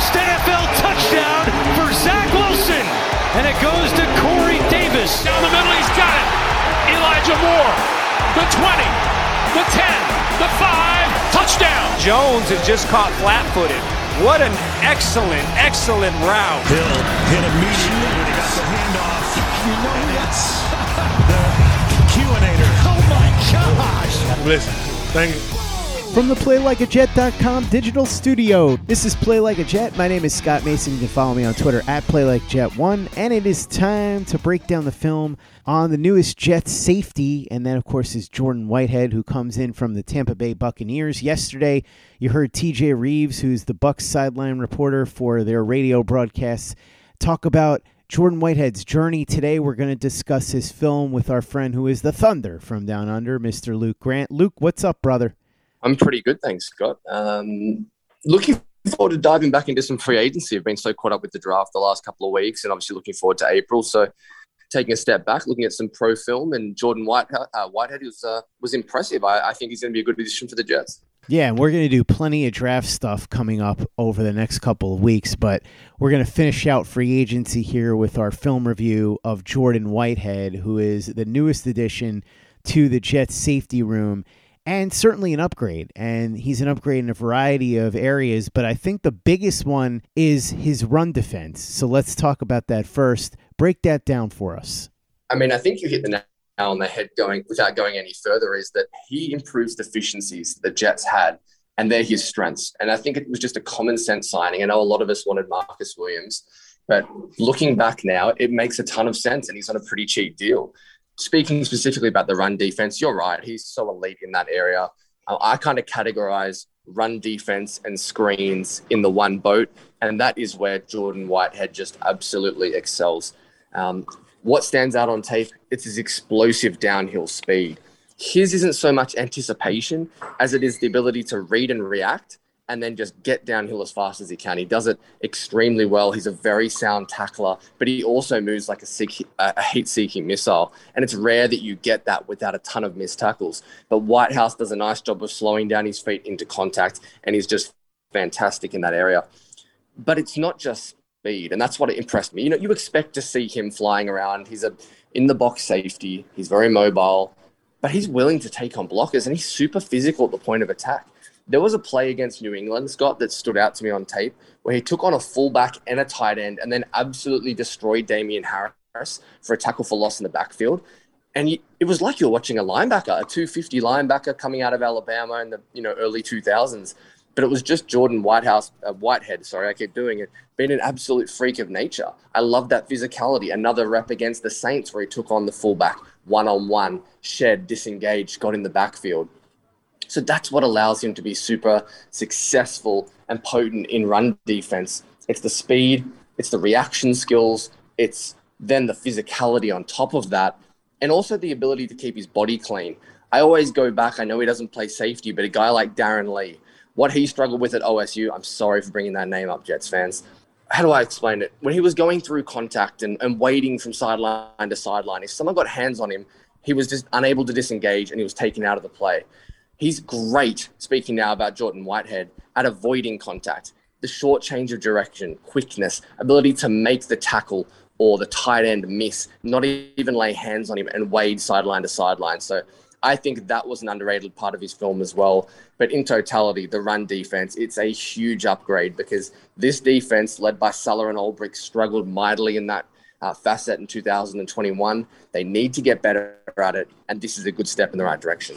First NFL touchdown for Zach Wilson. And it goes to Corey Davis. Down the middle, he's got it. Elijah Moore. The 20, the 10, the 5. Touchdown. Jones is just caught flat-footed. What an excellent, excellent route. Hill hit immediately when he got the handoff. You know that's the Q-inator. Oh my gosh. Listen, thank you. From the PlayLikeAJet.com digital studio, this is Play Like a Jet. My name is Scott Mason. You can follow me on Twitter at PlayLikeJet1. And it is time to break down the film on the newest Jets safety. And that, of course, is Jordan Whitehead, who comes in from the Tampa Bay Buccaneers. Yesterday, you heard TJ Reeves, who's the Bucs sideline reporter for their radio broadcasts, talk about Jordan Whitehead's journey. Today, we're going to discuss his film with our friend who is the Thunder from Down Under, Mr. Luke Grant. Luke, what's up, brother? I'm pretty good, thanks, Scott. Um, looking forward to diving back into some free agency. I've been so caught up with the draft the last couple of weeks, and obviously looking forward to April. So, taking a step back, looking at some pro film, and Jordan White, uh, Whitehead was uh, was impressive. I, I think he's going to be a good addition for the Jets. Yeah, and we're going to do plenty of draft stuff coming up over the next couple of weeks, but we're going to finish out free agency here with our film review of Jordan Whitehead, who is the newest addition to the Jets safety room and certainly an upgrade. And he's an upgrade in a variety of areas, but I think the biggest one is his run defense. So let's talk about that first. Break that down for us. I mean, I think you hit the nail on the head going without going any further. Is that he improves deficiencies the Jets had, and they're his strengths. And I think it was just a common sense signing. I know a lot of us wanted Marcus Williams, but looking back now, it makes a ton of sense, and he's on a pretty cheap deal. Speaking specifically about the run defense, you're right. He's so elite in that area. Uh, I kind of categorize run defense and screens in the one boat, and that is where Jordan Whitehead just absolutely excels. Um, what stands out on tape? It's his explosive downhill speed. His isn't so much anticipation as it is the ability to read and react and then just get downhill as fast as he can. He does it extremely well. He's a very sound tackler, but he also moves like a, seek, a heat-seeking missile. And it's rare that you get that without a ton of missed tackles. But Whitehouse does a nice job of slowing down his feet into contact, and he's just fantastic in that area. But it's not just speed, and that's what impressed me. You know, you expect to see him flying around. He's a in the box safety. He's very mobile, but he's willing to take on blockers, and he's super physical at the point of attack. There was a play against New England, Scott, that stood out to me on tape where he took on a fullback and a tight end and then absolutely destroyed Damien Harris for a tackle for loss in the backfield. And you, it was like you're watching a linebacker, a 250 linebacker coming out of Alabama in the you know early 2000s. but it was just Jordan Whitehouse, uh, Whitehead. Sorry, I keep doing it. Being an absolute freak of nature. I love that physicality. Another rep against the Saints where he took on the fullback one on one, shed, disengaged, got in the backfield. So that's what allows him to be super successful and potent in run defense. It's the speed, it's the reaction skills, it's then the physicality on top of that, and also the ability to keep his body clean. I always go back, I know he doesn't play safety, but a guy like Darron Lee, what he struggled with at OSU, I'm sorry for bringing that name up, Jets fans. How do I explain it? When he was going through contact and, and waiting from sideline to sideline, if someone got hands on him, he was just unable to disengage and he was taken out of the play. He's great, speaking now about Jordan Whitehead, at avoiding contact. The short change of direction, quickness, ability to make the tackle or the tight end miss, not even lay hands on him and wade sideline to sideline. So I think that was an underrated part of his film as well. But in totality, the run defense, it's a huge upgrade because this defense, led by Saleh and Ulbrich, struggled mightily in that uh, facet in 2021. They need to get better at it, and this is a good step in the right direction.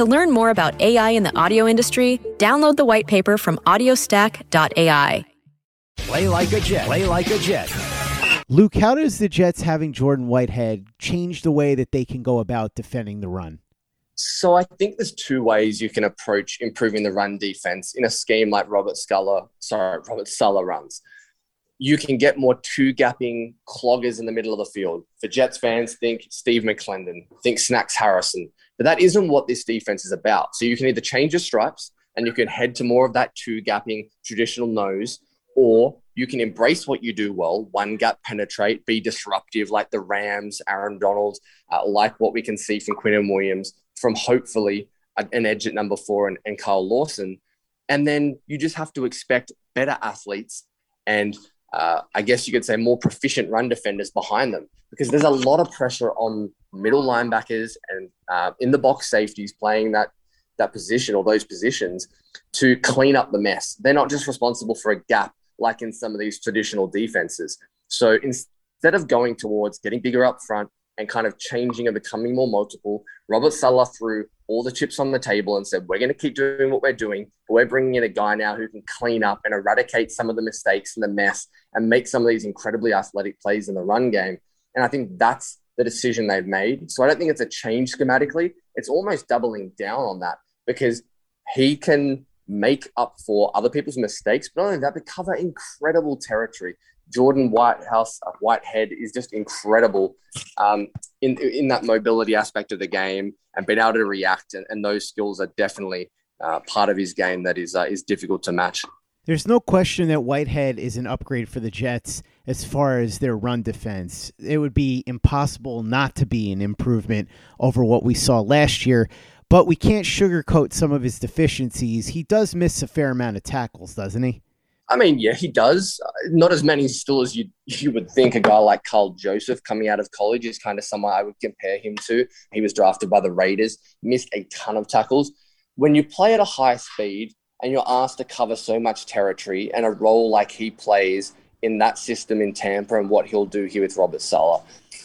To learn more about AI in the audio industry, download the white paper from audiostack.ai. Play like a Jet. Play like a Jet. Luke, how does the Jets having Jordan Whitehead change the way that they can go about defending the run? So I think there's two ways you can approach improving the run defense in a scheme like Robert Sculler, sorry, Robert Saleh runs. You can get more two gapping cloggers in the middle of the field. For Jets fans, think Steve McLendon, think Snacks Harrison. But that isn't what this defense is about. So you can either change your stripes and you can head to more of that two gapping traditional nose, or you can embrace what you do well, one gap penetrate, be disruptive like the Rams, Aaron Donald, uh, like what we can see from Quinnen Williams, from hopefully an edge at number four and, and Carl Lawson. And then you just have to expect better athletes and uh, I guess you could say more proficient run defenders behind them because there's a lot of pressure on middle linebackers and uh, in the box safeties playing that that position or those positions to clean up the mess. They're not just responsible for a gap like in some of these traditional defenses. So instead of going towards getting bigger up front and kind of changing and becoming more multiple, Robert Saleh threw all the chips on the table and said, We're going to keep doing what we're doing, but we're bringing in a guy now who can clean up and eradicate some of the mistakes and the mess and make some of these incredibly athletic plays in the run game. And I think that's the decision they've made. So I don't think it's a change schematically. It's almost doubling down on that because he can make up for other people's mistakes, but not only that, but cover incredible territory. Jordan Whitehouse, uh, Whitehead is just incredible um, in in that mobility aspect of the game and being able to react, and, and those skills are definitely uh, part of his game that is uh, is difficult to match. There's no question that Whitehead is an upgrade for the Jets as far as their run defense. It would be impossible not to be an improvement over what we saw last year, but we can't sugarcoat some of his deficiencies. He does miss a fair amount of tackles, doesn't he? I mean, yeah, he does. Uh, not as many still as you you would think. A guy like Karl Joseph coming out of college is kind of someone I would compare him to. He was drafted by the Raiders, missed a ton of tackles. When you play at a high speed and you're asked to cover so much territory and a role like he plays in that system in Tampa and what he'll do here with Robert Saleh,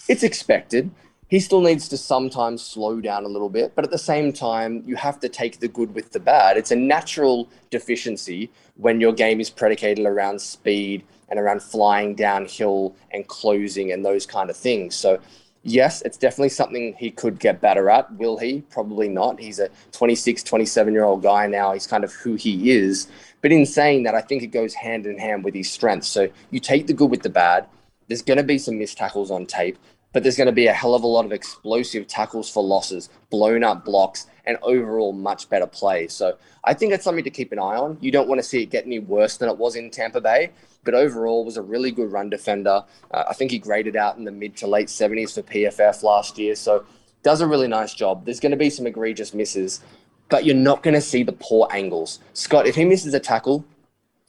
it's expected he still needs to sometimes slow down a little bit, but at the same time, you have to take the good with the bad. It's a natural deficiency when your game is predicated around speed and around flying downhill and closing and those kind of things. So, yes, it's definitely something he could get better at. Will he? Probably not. He's a 26, 27 year old guy now. He's kind of who he is. But in saying that, I think it goes hand in hand with his strengths. So, you take the good with the bad. There's going to be some missed tackles on tape but there's going to be a hell of a lot of explosive tackles for losses, blown up blocks, and overall much better play. So I think it's something to keep an eye on. You don't want to see it get any worse than it was in Tampa Bay, but overall was a really good run defender. Uh, I think he graded out in the mid to late 70s for PFF last year. So does a really nice job. There's going to be some egregious misses, but you're not going to see the poor angles. Scott, if he misses a tackle,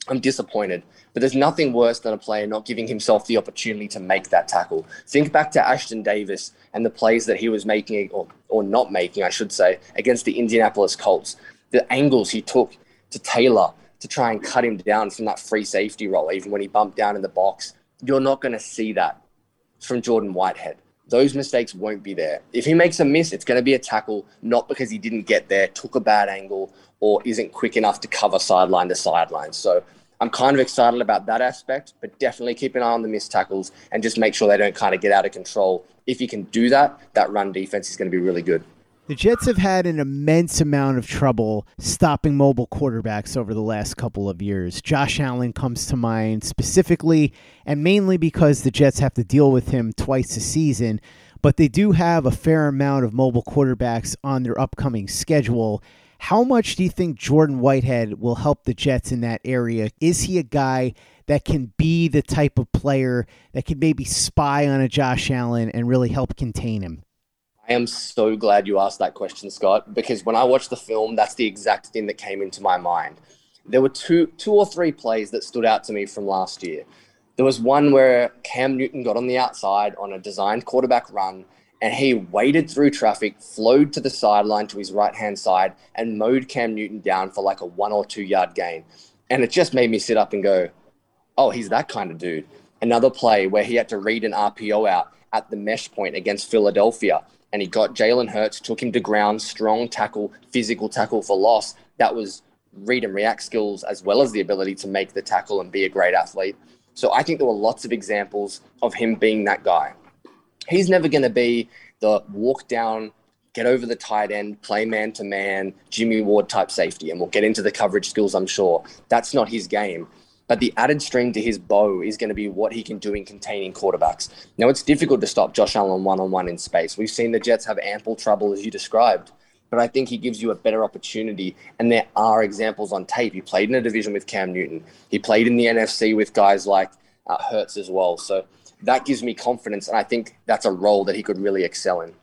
I'm disappointed. But there's nothing worse than a player not giving himself the opportunity to make that tackle. Think back to Ashtyn Davis and the plays that he was making, or, or not making, I should say, against the Indianapolis Colts. The angles he took to Taylor to try and cut him down from that free safety role, even when he bumped down in the box. You're not going to see that from Jordan Whitehead. Those mistakes won't be there. If he makes a miss, it's going to be a tackle, not because he didn't get there, took a bad angle, or isn't quick enough to cover sideline to sideline. So I'm kind of excited about that aspect, but definitely keep an eye on the missed tackles and just make sure they don't kind of get out of control. If you can do that, that run defense is going to be really good. The Jets have had an immense amount of trouble stopping mobile quarterbacks over the last couple of years. Josh Allen comes to mind specifically, and mainly because the Jets have to deal with him twice a season. But they do have a fair amount of mobile quarterbacks on their upcoming schedule. How much do you think Jordan Whitehead will help the Jets in that area? Is he a guy that can be the type of player that can maybe spy on a Josh Allen and really help contain him? I am so glad you asked that question, Scott, because when I watched the film, that's the exact thing that came into my mind. There were two, two or three plays that stood out to me from last year. There was one where Cam Newton got on the outside on a designed quarterback run and he waded through traffic, flowed to the sideline to his right hand side, and mowed Cam Newton down for like a one or two yard gain. And it just made me sit up and go, oh, he's that kind of dude. Another play where he had to read an RPO out at the mesh point against Philadelphia, and he got Jalen Hurts, took him to ground, strong tackle, physical tackle for loss. That was read and react skills as well as the ability to make the tackle and be a great athlete. So I think there were lots of examples of him being that guy he's never going to be the walk down, get over the tight end, play man to man, Jimmy Ward type safety. And we'll get into the coverage skills, I'm sure. That's not his game. But the added string to his bow is going to be what he can do in containing quarterbacks. Now, it's difficult to stop Josh Allen one on one in space. We've seen the Jets have ample trouble, as you described. But I think he gives you a better opportunity. And there are examples on tape. He played in a division with Cam Newton, he played in the NFC with guys like uh, Hurts as well. So that gives me confidence. And I think that's a role that he could really excel in.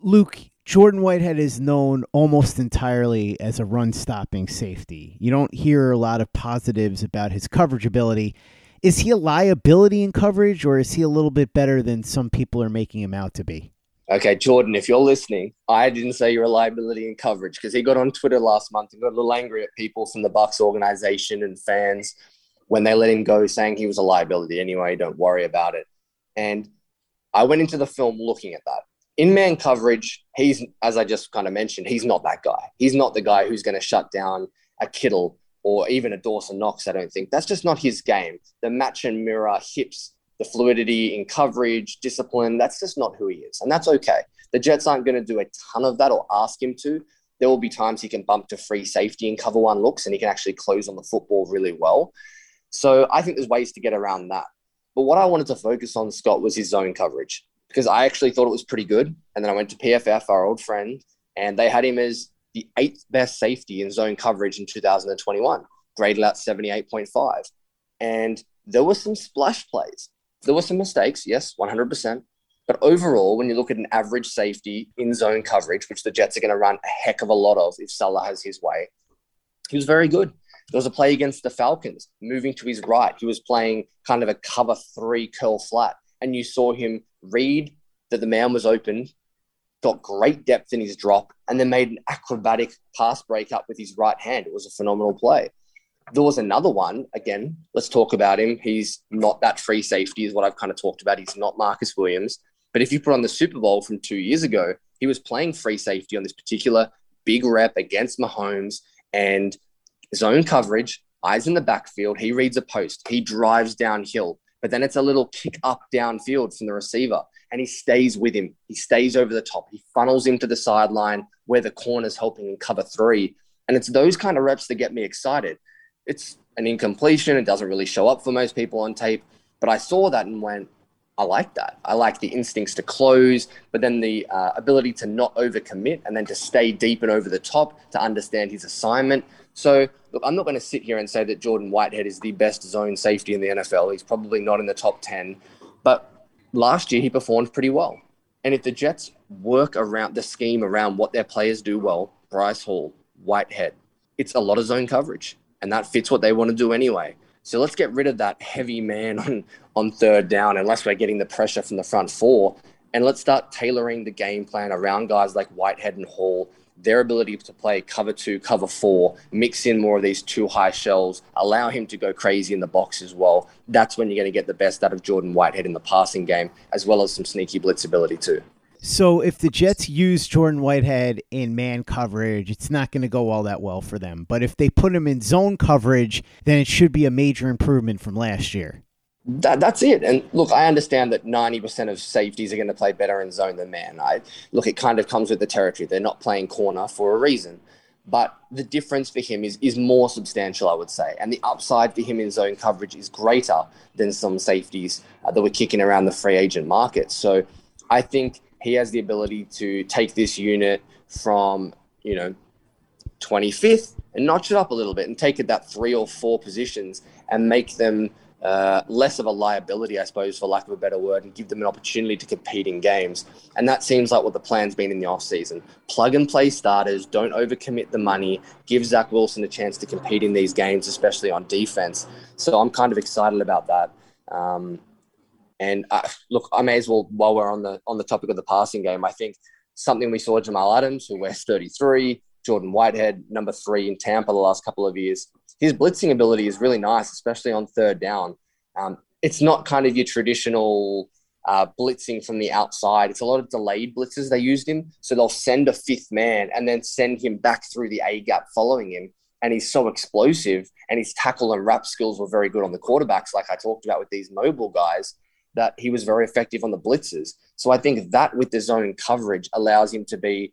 Luke, Jordan Whitehead is known almost entirely as a run stopping safety. You don't hear a lot of positives about his coverage ability. Is he a liability in coverage, or is he a little bit better than some people are making him out to be? Okay, Jordan, if you're listening, I didn't say you're a liability in coverage because he got on Twitter last month and got a little angry at people from the Bucs organization and fans when they let him go, saying he was a liability anyway. Don't worry about it. And I went into the film looking at that. In man coverage, he's, as I just kind of mentioned, he's not that guy. He's not the guy who's going to shut down a Kittle or even a Dawson Knox, I don't think. That's just not his game. The match and mirror, hips, the fluidity in coverage, discipline, that's just not who he is. And that's okay. The Jets aren't going to do a ton of that or ask him to. There will be times he can bump to free safety and cover one looks and he can actually close on the football really well. So I think there's ways to get around that. But what I wanted to focus on, Scott, was his zone coverage because I actually thought it was pretty good. And then I went to PFF, our old friend, and they had him as the eighth best safety in zone coverage in 2021. graded out 78.5. And there were some splash plays. There were some mistakes, yes, 100%. But overall, when you look at an average safety in zone coverage, which the Jets are going to run a heck of a lot of if Saleh has his way, he was very good. There was a play against the Falcons, moving to his right. He was playing kind of a cover three curl flat. And you saw him read that the man was open, got great depth in his drop, and then made an acrobatic pass breakup with his right hand. It was a phenomenal play. There was another one. Again, let's talk about him. He's not that free safety, is what I've kind of talked about. He's not Marcus Williams. But if you put on the Super Bowl from two years ago, he was playing free safety on this particular big rep against Mahomes and zone coverage, eyes in the backfield. He reads a post, he drives downhill, but then it's a little kick up downfield from the receiver and he stays with him. He stays over the top. He funnels him to the sideline where the corner's helping him cover three. And it's those kind of reps that get me excited. It's an incompletion. It doesn't really show up for most people on tape. But I saw that and went, I like that. I like the instincts to close, but then the uh, ability to not overcommit and then to stay deep and over the top to understand his assignment. So, look, I'm not going to sit here and say that Jordan Whitehead is the best zone safety in the NFL. He's probably not in the top 10, but last year he performed pretty well. And if the Jets work around the scheme around what their players do well, Bryce Hall, Whitehead, it's a lot of zone coverage, and that fits what they want to do anyway. So let's get rid of that heavy man on, on third down, unless we're getting the pressure from the front four. And let's start tailoring the game plan around guys like Whitehead and Hall, their ability to play cover two, cover four, mix in more of these two high shells, allow him to go crazy in the box as well. That's when you're going to get the best out of Jordan Whitehead in the passing game, as well as some sneaky blitz ability too. So if the Jets use Jordan Whitehead in man coverage, it's not going to go all that well for them. But if they put him in zone coverage, then it should be a major improvement from last year. That, that's it. And look, I understand that 90% of safeties are going to play better in zone than man. I look, it kind of comes with the territory. They're not playing corner for a reason. But the difference for him is is more substantial, I would say. And the upside for him in zone coverage is greater than some safeties uh, that were kicking around the free agent market. So I think he has the ability to take this unit from, you know, 25th and notch it up a little bit and take it that three or four positions and make them uh, less of a liability, I suppose, for lack of a better word, and give them an opportunity to compete in games. And that seems like what the plan's been in the offseason. Plug and play starters, don't overcommit the money, give Zach Wilson a chance to compete in these games, especially on defense. So I'm kind of excited about that. Um, and uh, look, I may as well, while we're on the on the topic of the passing game, I think something we saw Jamal Adams, who wears 33, Jordan Whitehead, number three in Tampa the last couple of years. His blitzing ability is really nice, especially on third down. Um, it's not kind of your traditional uh, blitzing from the outside. It's a lot of delayed blitzes they used him. So they'll send a fifth man and then send him back through the A gap following him. And he's so explosive, and his tackle and wrap skills were very good on the quarterbacks, like I talked about with these mobile guys that he was very effective on the blitzes. So I think that with the zone coverage allows him to be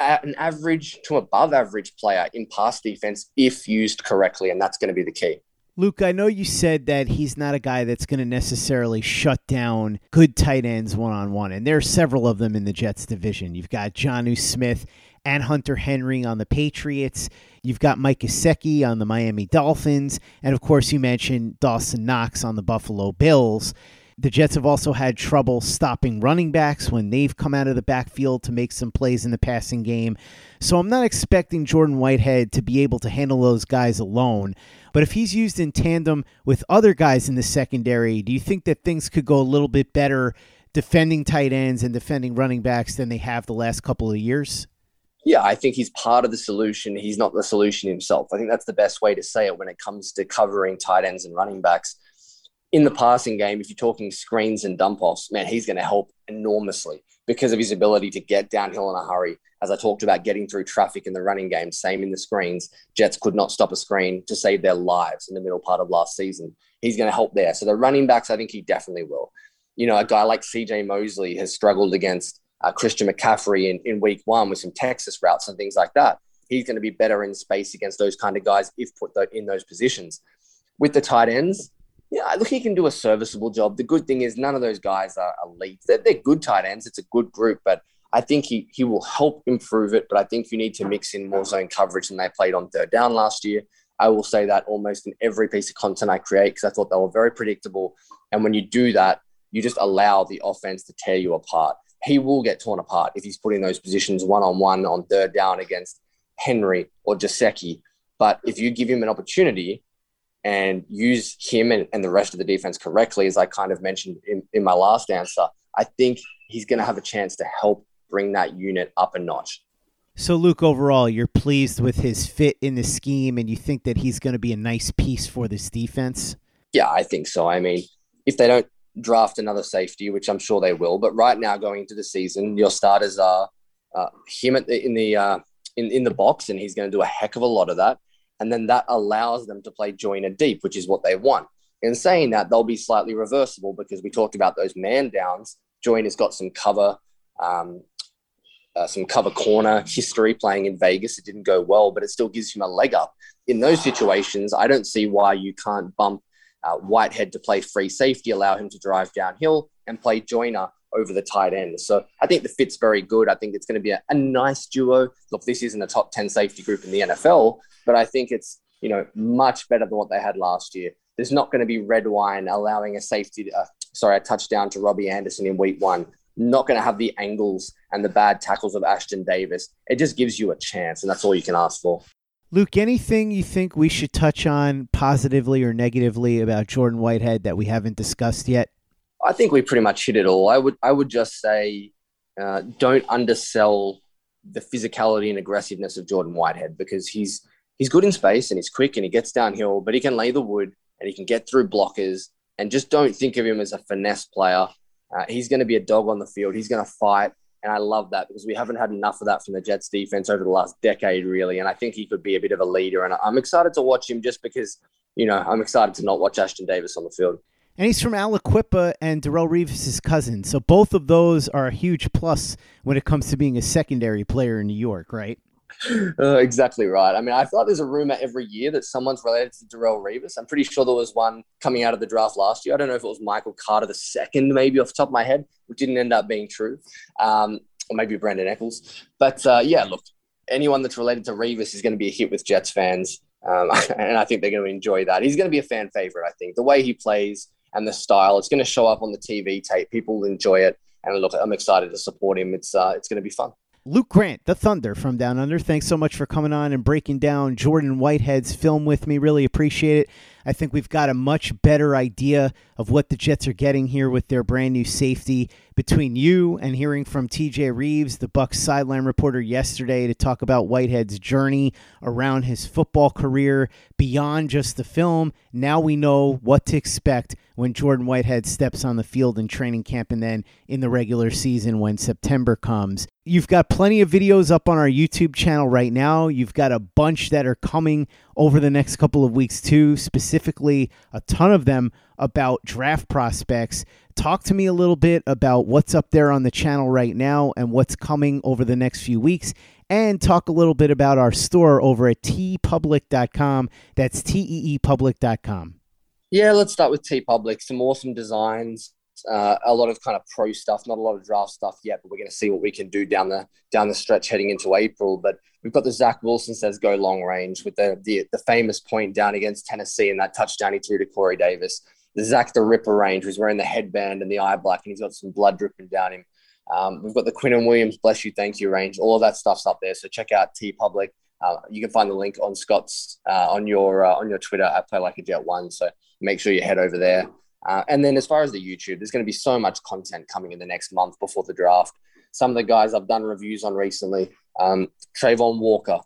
an average to above average player in pass defense if used correctly, and that's going to be the key. Luke, I know you said that he's not a guy that's going to necessarily shut down good tight ends one on one, and there are several of them in the Jets division. You've got Jonnu Smith and Hunter Henry on the Patriots. You've got Mike Gesicki on the Miami Dolphins, and of course, you mentioned Dawson Knox on the Buffalo Bills. The Jets have also had trouble stopping running backs when they've come out of the backfield to make some plays in the passing game. So I'm not expecting Jordan Whitehead to be able to handle those guys alone. But if he's used in tandem with other guys in the secondary, do you think that things could go a little bit better defending tight ends and defending running backs than they have the last couple of years? Yeah, I think he's part of the solution. He's not the solution himself. I think that's the best way to say it when it comes to covering tight ends and running backs in the passing game, if you're talking screens and dump offs, man, he's going to help enormously because of his ability to get downhill in a hurry. As I talked about getting through traffic in the running game, same in the screens. Jets could not stop a screen to save their lives in the middle part of last season. He's going to help there. So the running backs, I think he definitely will. You know, a guy like CJ Mosley has struggled against uh, Christian McCaffrey in, in week one with some Texas routes and things like that. He's going to be better in space against those kind of guys if put in those positions. With the tight ends, yeah, look, he can do a serviceable job. The good thing is none of those guys are elite. They're, they're good tight ends. It's a good group, but I think he he will help improve it. But I think you need to mix in more zone coverage than they played on third down last year. I will say that almost in every piece of content I create because I thought they were very predictable. And when you do that, you just allow the offense to tear you apart. He will get torn apart if he's put in those positions one on one on third down against Henry or Gesicki. But if you give him an opportunity and use him and, and the rest of the defense correctly, as I kind of mentioned in, in my last answer, I think he's going to have a chance to help bring that unit up a notch. So, Luke, overall, you're pleased with his fit in the scheme and you think that he's going to be a nice piece for this defense? Yeah, I think so. I mean, if they don't draft another safety, which I'm sure they will, but right now going into the season, your starters are uh, him the, in the uh, in, in the box, and he's going to do a heck of a lot of that. And then that allows them to play Joyner deep, which is what they want. In saying that, they'll be slightly reversible because we talked about those man downs. Joyner's got some cover, um, uh, some cover corner history playing in Vegas. It didn't go well, but it still gives him a leg up. In those situations, I don't see why you can't bump uh, Whitehead to play free safety, allow him to drive downhill, and play Joiner over the tight end. So I think the fit's very good. I think it's going to be a, a nice duo. Look, this isn't a top 10 safety group in the NFL, but I think it's, you know, much better than what they had last year. There's not going to be red wine allowing a safety, uh, sorry, a touchdown to Robby Anderson in week one. Not going to have the angles and the bad tackles of Ashtyn Davis. It just gives you a chance, and that's all you can ask for. Luke, anything you think we should touch on positively or negatively about Jordan Whitehead that we haven't discussed yet? I think we pretty much hit it all. I would I would just say uh, don't undersell the physicality and aggressiveness of Jordan Whitehead because he's he's good in space and he's quick and he gets downhill, but he can lay the wood and he can get through blockers. And just don't think of him as a finesse player. Uh, he's going to be a dog on the field. He's going to fight. And I love that because we haven't had enough of that from the Jets defense over the last decade, really. And I think he could be a bit of a leader. And I'm excited to watch him just because, you know, I'm excited to not watch Ashtyn Davis on the field and he's from Aliquippa and Darrelle Revis' cousin. So both of those are a huge plus when it comes to being a secondary player in New York, right? Uh, exactly right. I mean, I feel like there's a rumor every year that someone's related to Darrelle Revis. I'm pretty sure there was one coming out of the draft last year. I don't know if it was Michael Carter the second, maybe off the top of my head, which didn't end up being true, um, or maybe Brandin Echols. But uh, yeah, look, anyone that's related to Revis is going to be a hit with Jets fans, um, and I think they're going to enjoy that. He's going to be a fan favorite. I think the way he plays and the style. It's going to show up on the TV tape. People will enjoy it. And look, I'm excited to support him. It's uh, it's going to be fun. Luke Grant, the Thunder from Down Under. Thanks so much for coming on and breaking down Jordan Whitehead's film with me. Really appreciate it. I think we've got a much better idea of what the Jets are getting here with their brand new safety. Between you and hearing from TJ Reeves, the Bucs sideline reporter yesterday to talk about Whitehead's journey around his football career beyond just the film, now we know what to expect when Jordan Whitehead steps on the field in training camp and then in the regular season when September comes. You've got plenty of videos up on our YouTube channel right now. You've got a bunch that are coming over the next couple of weeks, too, specifically a ton of them about draft prospects. Talk to me a little bit about what's up there on the channel right now and what's coming over the next few weeks and talk a little bit about our store over at teepublic.com. That's T E E public.com. Yeah, let's start with TeePublic. Some awesome designs, uh, a lot of kind of pro stuff, not a lot of draft stuff yet, but we're going to see what we can do down the down the stretch heading into April. But we've got the Zach Wilson says go long range with the the, the famous point down against Tennessee and that touchdown he threw to Corey Davis. Zach the Ripper range, who's wearing the headband and the eye black, and he's got some blood dripping down him. Um, we've got the Quinnen Williams bless you, thank you range. All of that stuff's up there. So check out TeePublic. Uh, you can find the link on Scott's uh, on your uh, on your Twitter at Play Like a Jet One. So make sure you head over there. Uh, and then as far as the YouTube, there's going to be so much content coming in the next month before the draft. Some of the guys I've done reviews on recently, um, Travon Walker,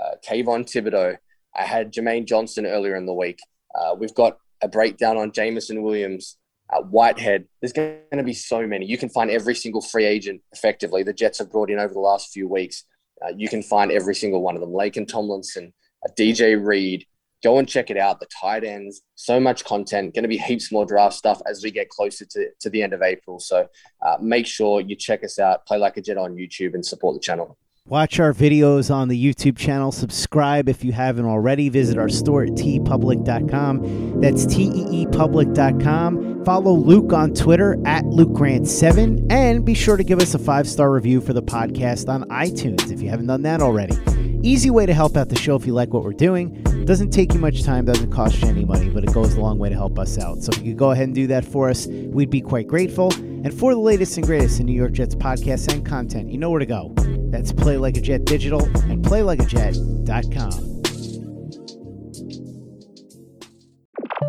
uh, Kayvon Thibodeaux. I had Jermaine Johnson earlier in the week. Uh, we've got a breakdown on Jameson Williams, uh, Whitehead. There's going to be so many. You can find every single free agent effectively the Jets have brought in over the last few weeks. Uh, you can find every single one of them. Laken Tomlinson, uh, DJ Reed, go and check it out. The tight ends, so much content, going to be heaps more draft stuff as we get closer to, to the end of April. So uh, make sure you check us out, Play Like a Jet on YouTube, and support the channel. Watch our videos on the YouTube channel. Subscribe if you haven't already. Visit our store at teepublic.com. That's teepublic.com. Follow Luke on Twitter at LukeGrant7. And be sure to give us a five star review for the podcast on iTunes if you haven't done that already. Easy way to help out the show if you like what we're doing. Doesn't take you much time, doesn't cost you any money, but it goes a long way to help us out. So if you could go ahead and do that for us, we'd be quite grateful. And for the latest and greatest in New York Jets podcasts and content, you know where to go. That's Play Like a Jet Digital and PlayLikeAJet.com.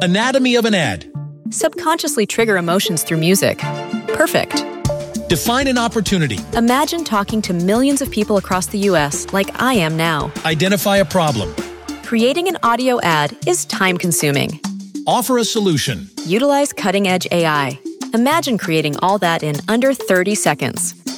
Anatomy of an ad. Subconsciously trigger emotions through music. Perfect. Define an opportunity. Imagine talking to millions of people across the U.S. like I am now. Identify a problem. Creating an audio ad is time consuming. Offer a solution. Utilize cutting edge AI. Imagine creating all that in under 30 seconds.